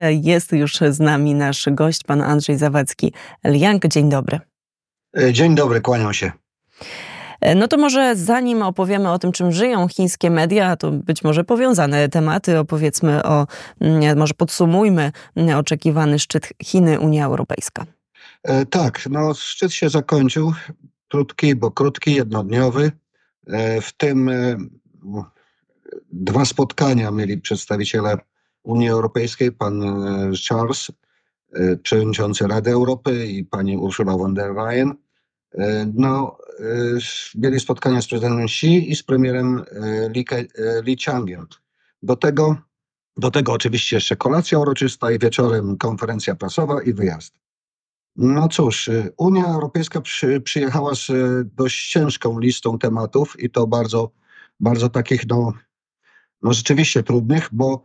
Jest już z nami nasz gość, pan Andrzej Zawadzki-Liang. Dzień dobry. Dzień dobry, kłaniam się. No to może zanim opowiemy o tym, czym żyją chińskie media, to być może powiązane tematy, opowiedzmy o, mm, może podsumujmy mm, oczekiwany szczyt Chiny-Unia Europejska. E, tak, no szczyt się zakończył, krótki, bo krótki, jednodniowy. E, w tym e, dwa spotkania mieli przedstawiciele Unii Europejskiej, pan Charles, przewodniczący Rady Europy i pani Ursula von der Leyen. No, mieli spotkania z prezydentem Xi i z premierem Li, Li Changiem. Do tego, do tego oczywiście jeszcze kolacja uroczysta i wieczorem konferencja prasowa i wyjazd. No cóż, Unia Europejska przy, przyjechała z dość ciężką listą tematów i to bardzo, bardzo takich, no, no rzeczywiście trudnych, bo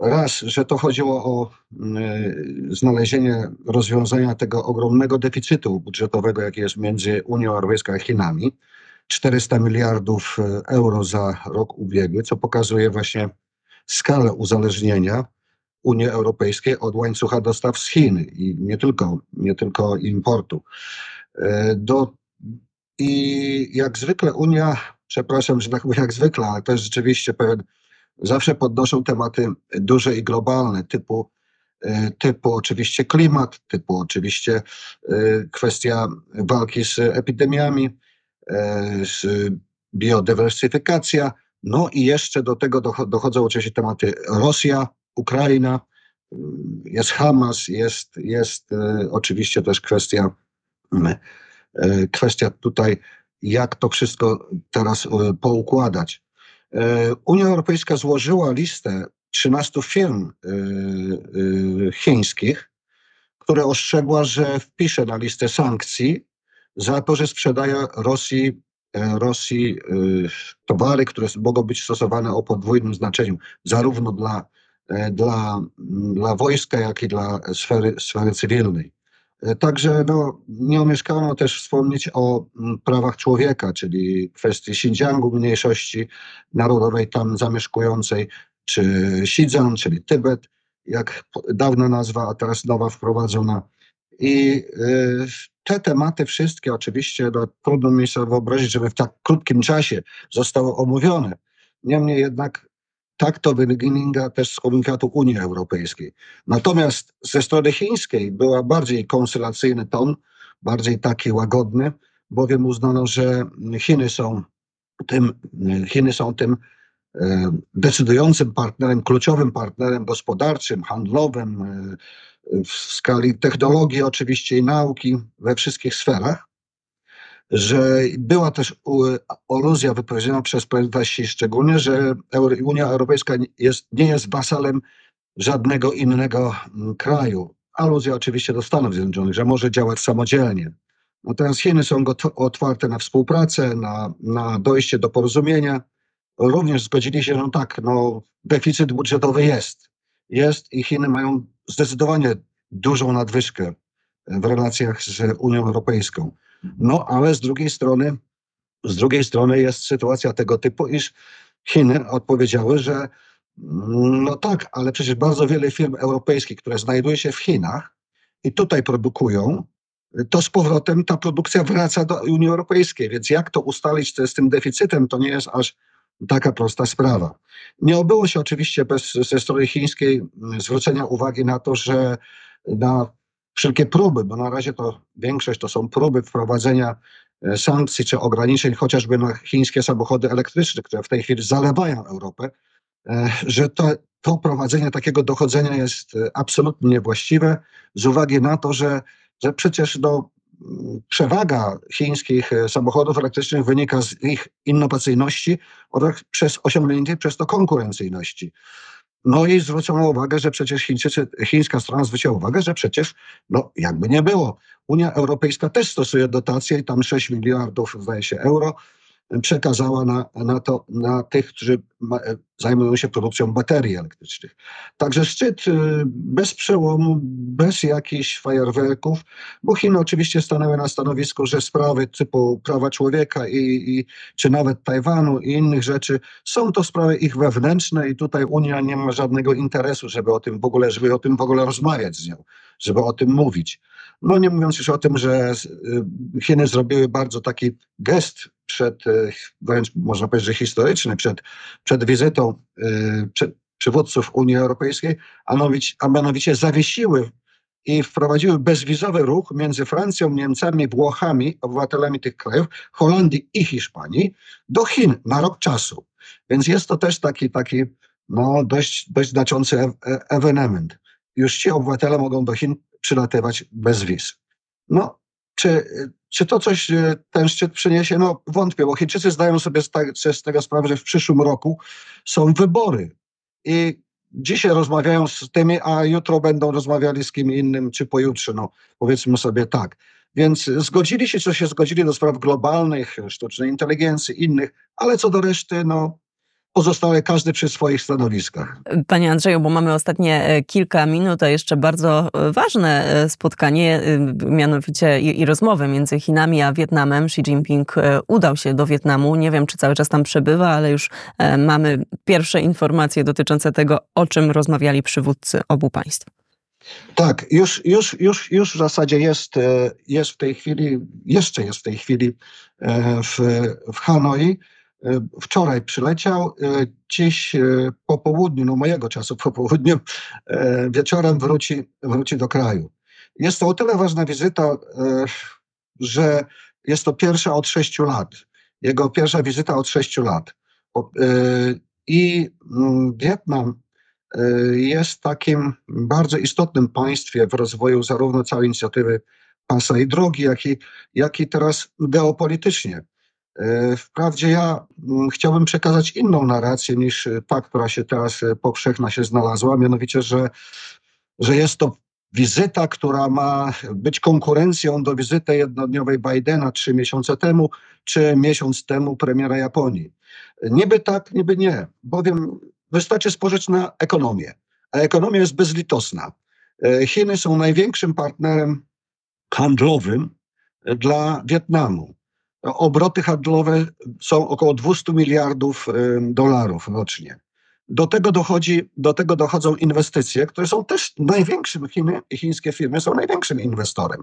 raz, że to chodziło o y, znalezienie rozwiązania tego ogromnego deficytu budżetowego, jaki jest między Unią Europejską a Chinami. 400 miliardów euro za rok ubiegły, co pokazuje właśnie skalę uzależnienia Unii Europejskiej od łańcucha dostaw z Chin i nie tylko, nie tylko importu. E, do, I jak zwykle Unia, przepraszam, że tak mówię jak zwykle, ale to jest rzeczywiście pewien, zawsze podnoszą tematy duże i globalne, typu, e, typu oczywiście klimat, typu oczywiście e, kwestia walki z epidemiami, z biodywersyfikacja, no i jeszcze do tego dochodzą oczywiście tematy Rosja, Ukraina, jest Hamas, jest, jest e, oczywiście też kwestia, e, kwestia tutaj, jak to wszystko teraz e, poukładać. Unia Europejska złożyła listę 13 firm chińskich, które ostrzegła, że wpisze na listę sankcji za to, że sprzedaje Rosji, Rosji towary, które mogą być stosowane o podwójnym znaczeniu, zarówno dla E, dla, dla wojska, jak i dla sfery, sfery cywilnej. E, także no, nie omieszkano też wspomnieć o prawach człowieka, czyli kwestii Xinjiangu, mniejszości narodowej tam zamieszkującej, czy Xizang, czyli Tybet, jak dawna nazwa, a teraz nowa wprowadzona. I y, te tematy wszystkie oczywiście no, trudno mi sobie wyobrazić, żeby w tak krótkim czasie zostały omówione. Niemniej jednak tak to wynika też z komunikatu Unii Europejskiej. Natomiast ze strony chińskiej była bardziej konsylacyjny ton, bardziej taki łagodny, bowiem uznano, że Chiny są tym, Chiny są tym e, decydującym partnerem, kluczowym partnerem gospodarczym, handlowym, e, w skali technologii oczywiście i nauki we wszystkich sferach że była też aluzja wypowiedziana przez prezydenta szczególnie, że Unia Europejska jest, nie jest wasalem żadnego innego mm, kraju. Aluzja oczywiście do Stanów Zjednoczonych, że może działać samodzielnie. Natomiast Chiny są otwarte na współpracę, na, na dojście do porozumienia. Również zgodzili się, że no tak, no, deficyt budżetowy jest. Jest i Chiny mają zdecydowanie dużą nadwyżkę w relacjach z Unią Europejską. No ale z drugiej strony, z drugiej strony jest sytuacja tego typu, iż Chiny odpowiedziały, że mm, no tak, ale przecież bardzo wiele firm europejskich, które znajduje się w Chinach i tutaj produkują, to z powrotem ta produkcja wraca do Unii Europejskiej. Więc jak to ustalić z tym deficytem, to nie jest aż taka prosta sprawa. Nie obyło się oczywiście bez, ze strony chińskiej mm, zwrócenia uwagi na to, że na wszelkie próby, bo na razie to większość to są próby wprowadzenia e, sankcji czy ograniczeń chociażby na chińskie samochody elektryczne, które w tej chwili zalewają Europę, e, że to, to prowadzenie takiego dochodzenia jest e, absolutnie niewłaściwe z uwagi na to, że, że przecież no, przewaga chińskich samochodów elektrycznych wynika z ich innowacyjności oraz przez osiągnięcie przez to konkurencyjności. No i zwrócono uwagę, że przecież Chińczycy, chińska strona zwróciła uwagę, że przecież, no jakby nie było, Unia Europejska też stosuje dotacje i tam 6 miliardów, zdaje się, euro przekazała na, na, to, na tych, którzy ma, zajmują się produkcją baterii elektrycznych. Także szczyt bez przełomu, bez jakichś fajerwerków, bo Chiny oczywiście stanęły na stanowisku, że sprawy typu prawa człowieka i, i, czy nawet Tajwanu i innych rzeczy są to sprawy ich wewnętrzne i tutaj Unia nie ma żadnego interesu, żeby o tym w ogóle, żeby o tym w ogóle rozmawiać z nią, żeby o tym mówić. No nie mówiąc już o tym, że y, Chiny zrobiły bardzo taki gest przed, y, wręcz można powiedzieć, że historyczny, przed, przed wizytą y, przed przywódców Unii Europejskiej, a mianowicie, a mianowicie zawiesiły i wprowadziły bezwizowy ruch między Francją, Niemcami, Włochami, obywatelami tych krajów, Holandii i Hiszpanii do Chin na rok czasu. Więc jest to też taki, taki no, dość, dość znaczący e ewenement. Już ci obywatele mogą do Chin przylatywać bez wiz. No, czy, czy to coś e, ten szczyt przyniesie? No wątpię, bo Chińczycy zdają sobie z, tego sprawę, że w przyszłym roku są wybory. I dzisiaj rozmawiają z tymi, a jutro będą rozmawiali z kim innym, czy pojutrze, no powiedzmy sobie tak. Więc zgodzili się, co się zgodzili do spraw globalnych, sztucznej inteligencji, innych, ale co do reszty, no pozostałe każdy przy swoich stanowiskach. Panie Andrzeju, bo mamy ostatnie e, kilka minut, a jeszcze bardzo e, ważne e, spotkanie, mianowicie i, i rozmowę między Chinami a Wietnamem. Xi Jinping udał się do Wietnamu. Nie wiem, czy cały czas tam przebywa, ale już mamy pierwsze informacje dotyczące tego, o czym rozmawiali przywódcy obu państw. Tak, już, już, już, już w zasadzie jest, jest w tej chwili, jeszcze jest w tej chwili w, w Hanoi. E, wczoraj przyleciał, e, dziś e, po południu, no mojego czasu po południu, wieczorem wróci, wróci do kraju. Jest to o tyle ważna wizyta, że jest to pierwsza od sześciu lat. Jego pierwsza wizyta od sześciu lat. I mm, Wietnam jest takim bardzo istotnym państwem w rozwoju zarówno całej inicjatywy Pasa i Drogi, jak i, jak i teraz geopolitycznie. E, wprawdzie ja mm, chciałbym przekazać inną narrację niż ta, która się teraz e, powszechna się znalazła, mianowicie, że, że jest to wizyta, która ma być konkurencją do wizyty jednodniowej Bidena trzy miesiące temu, czy miesiąc temu premiera Japonii. Niby tak, niby nie, bowiem wystarczy spojrzeć na ekonomię, a ekonomia jest bezlitosna. E, Chiny są największym partnerem handlowym dla Wietnamu. Obroty handlowe są około 200 miliardów dolarów rocznie. Do tego, dochodzi, do tego dochodzą inwestycje, które są też największym, Chiny, chińskie firmy są największym inwestorem.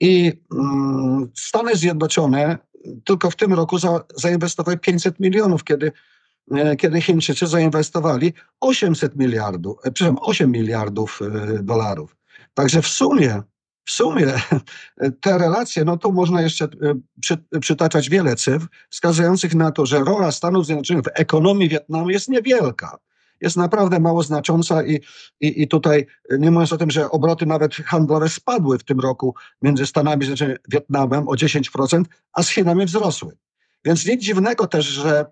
I mm, Stany Zjednoczone tylko w tym roku za, zainwestowały 500 milionów, kiedy, e, kiedy Chińczycy zainwestowali 800 miliardów, e, przepraszam, 8 miliardów e, dolarów. Także w sumie w sumie te relacje, no to można jeszcze e, przy, przytaczać wiele cyfr wskazujących na to, że rola Stanów Zjednoczonych w ekonomii Wietnamu jest niewielka. Jest naprawdę mało znacząca i, i, i tutaj nie mówiąc o tym, że obroty nawet handlowe spadły w tym roku między Stanami Zjednoczonymi a Wietnamem o 10%, a z Chinami wzrosły. Więc nic dziwnego też, że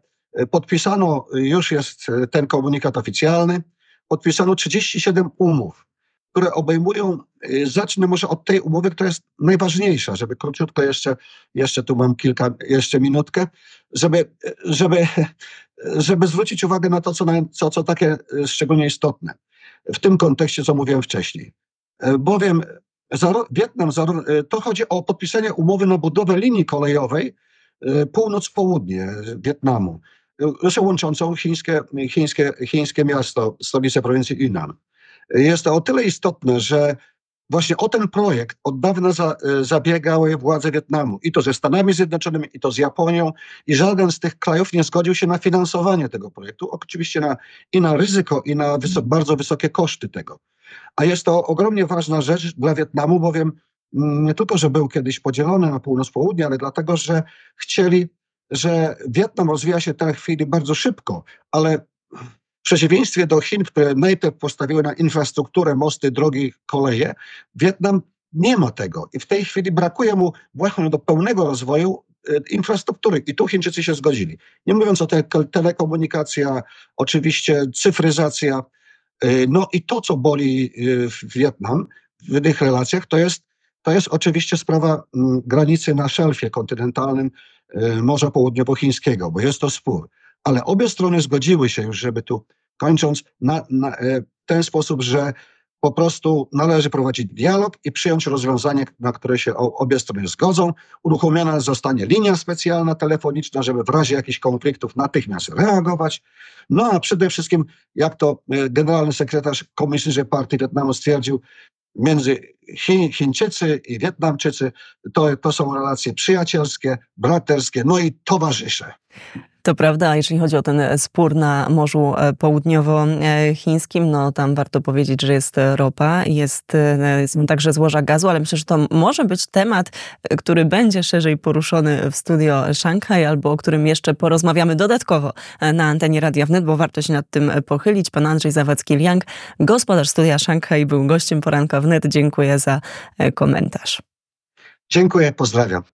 podpisano, już jest ten komunikat oficjalny, podpisano 37 umów które obejmują, y, zacznę może od tej umowy, która jest najważniejsza, żeby króciutko jeszcze, jeszcze tu mam kilka, jeszcze minutkę, żeby, żeby, żeby zwrócić uwagę na to, co, co, co takie y, szczególnie istotne. W tym kontekście, co mówiłem wcześniej. Y, bowiem Wietnam, to chodzi o podpisanie umowy na budowę linii kolejowej północ-południe Wietnamu, zresztą łączącą chińskie, chińskie, chińskie miasto, stolicę prowincji Yunnan jest to o tyle istotne, że właśnie o ten projekt od dawna za, e, zabiegały władze Wietnamu i to ze Stanami Zjednoczonymi, i to z Japonią, i żaden z tych krajów nie zgodził się na finansowanie tego projektu. Oczywiście na, i na ryzyko, i na bardzo wysokie koszty tego. A jest to ogromnie ważna rzecz dla Wietnamu, bowiem mm, nie tylko, że był kiedyś podzielony na północ-południe, ale dlatego, że chcieli, że Wietnam rozwija się w tej chwili bardzo szybko, ale przeciwieństwie do Chin, które najpierw postawiły na infrastrukturę, mosty, drogi, koleje, Wietnam nie ma tego i w tej chwili brakuje mu właśnie do pełnego rozwoju e, infrastruktury i tu Chińczycy się zgodzili. Nie mówiąc o te, telekomunikacja, oczywiście cyfryzacja, e, no i to, co boli e, Wietnam w tych relacjach, to jest to jest oczywiście sprawa mm, granicy na szelfie kontynentalnym Morza Południowochińskiego, bo jest to spór. Ale obie strony zgodziły się już, żeby tu kończąc, na, na e, ten sposób, że po prostu należy prowadzić dialog i przyjąć rozwiązanie, na które się obie strony zgodzą. Uruchomiona zostanie linia specjalna telefoniczna, żeby w razie jakichś konfliktów natychmiast reagować. No a przede wszystkim, jak to e, generalny sekretarz Komunistycznej Partii Wietnamu stwierdził, między Chi, Chińczycy i Wietnamczycy to, to są relacje przyjacielskie, braterskie, no i towarzysze. To prawda, jeśli chodzi o ten spór na Morzu e, Południowochińskim, no tam warto powiedzieć, że jest ropa, jest, e, są także złoża gazu, ale myślę, że to może być temat, który będzie szerzej poruszony w studio Szanghaj, albo o którym jeszcze porozmawiamy dodatkowo e, na antenie Radia Wnet, bo warto się nad tym pochylić. Pan Andrzej Zawadzki-Liang, gospodarz studia Szanghaj, był gościem poranka Wnet. Dziękuję za komentarz. Dziękuję, pozdrawiam.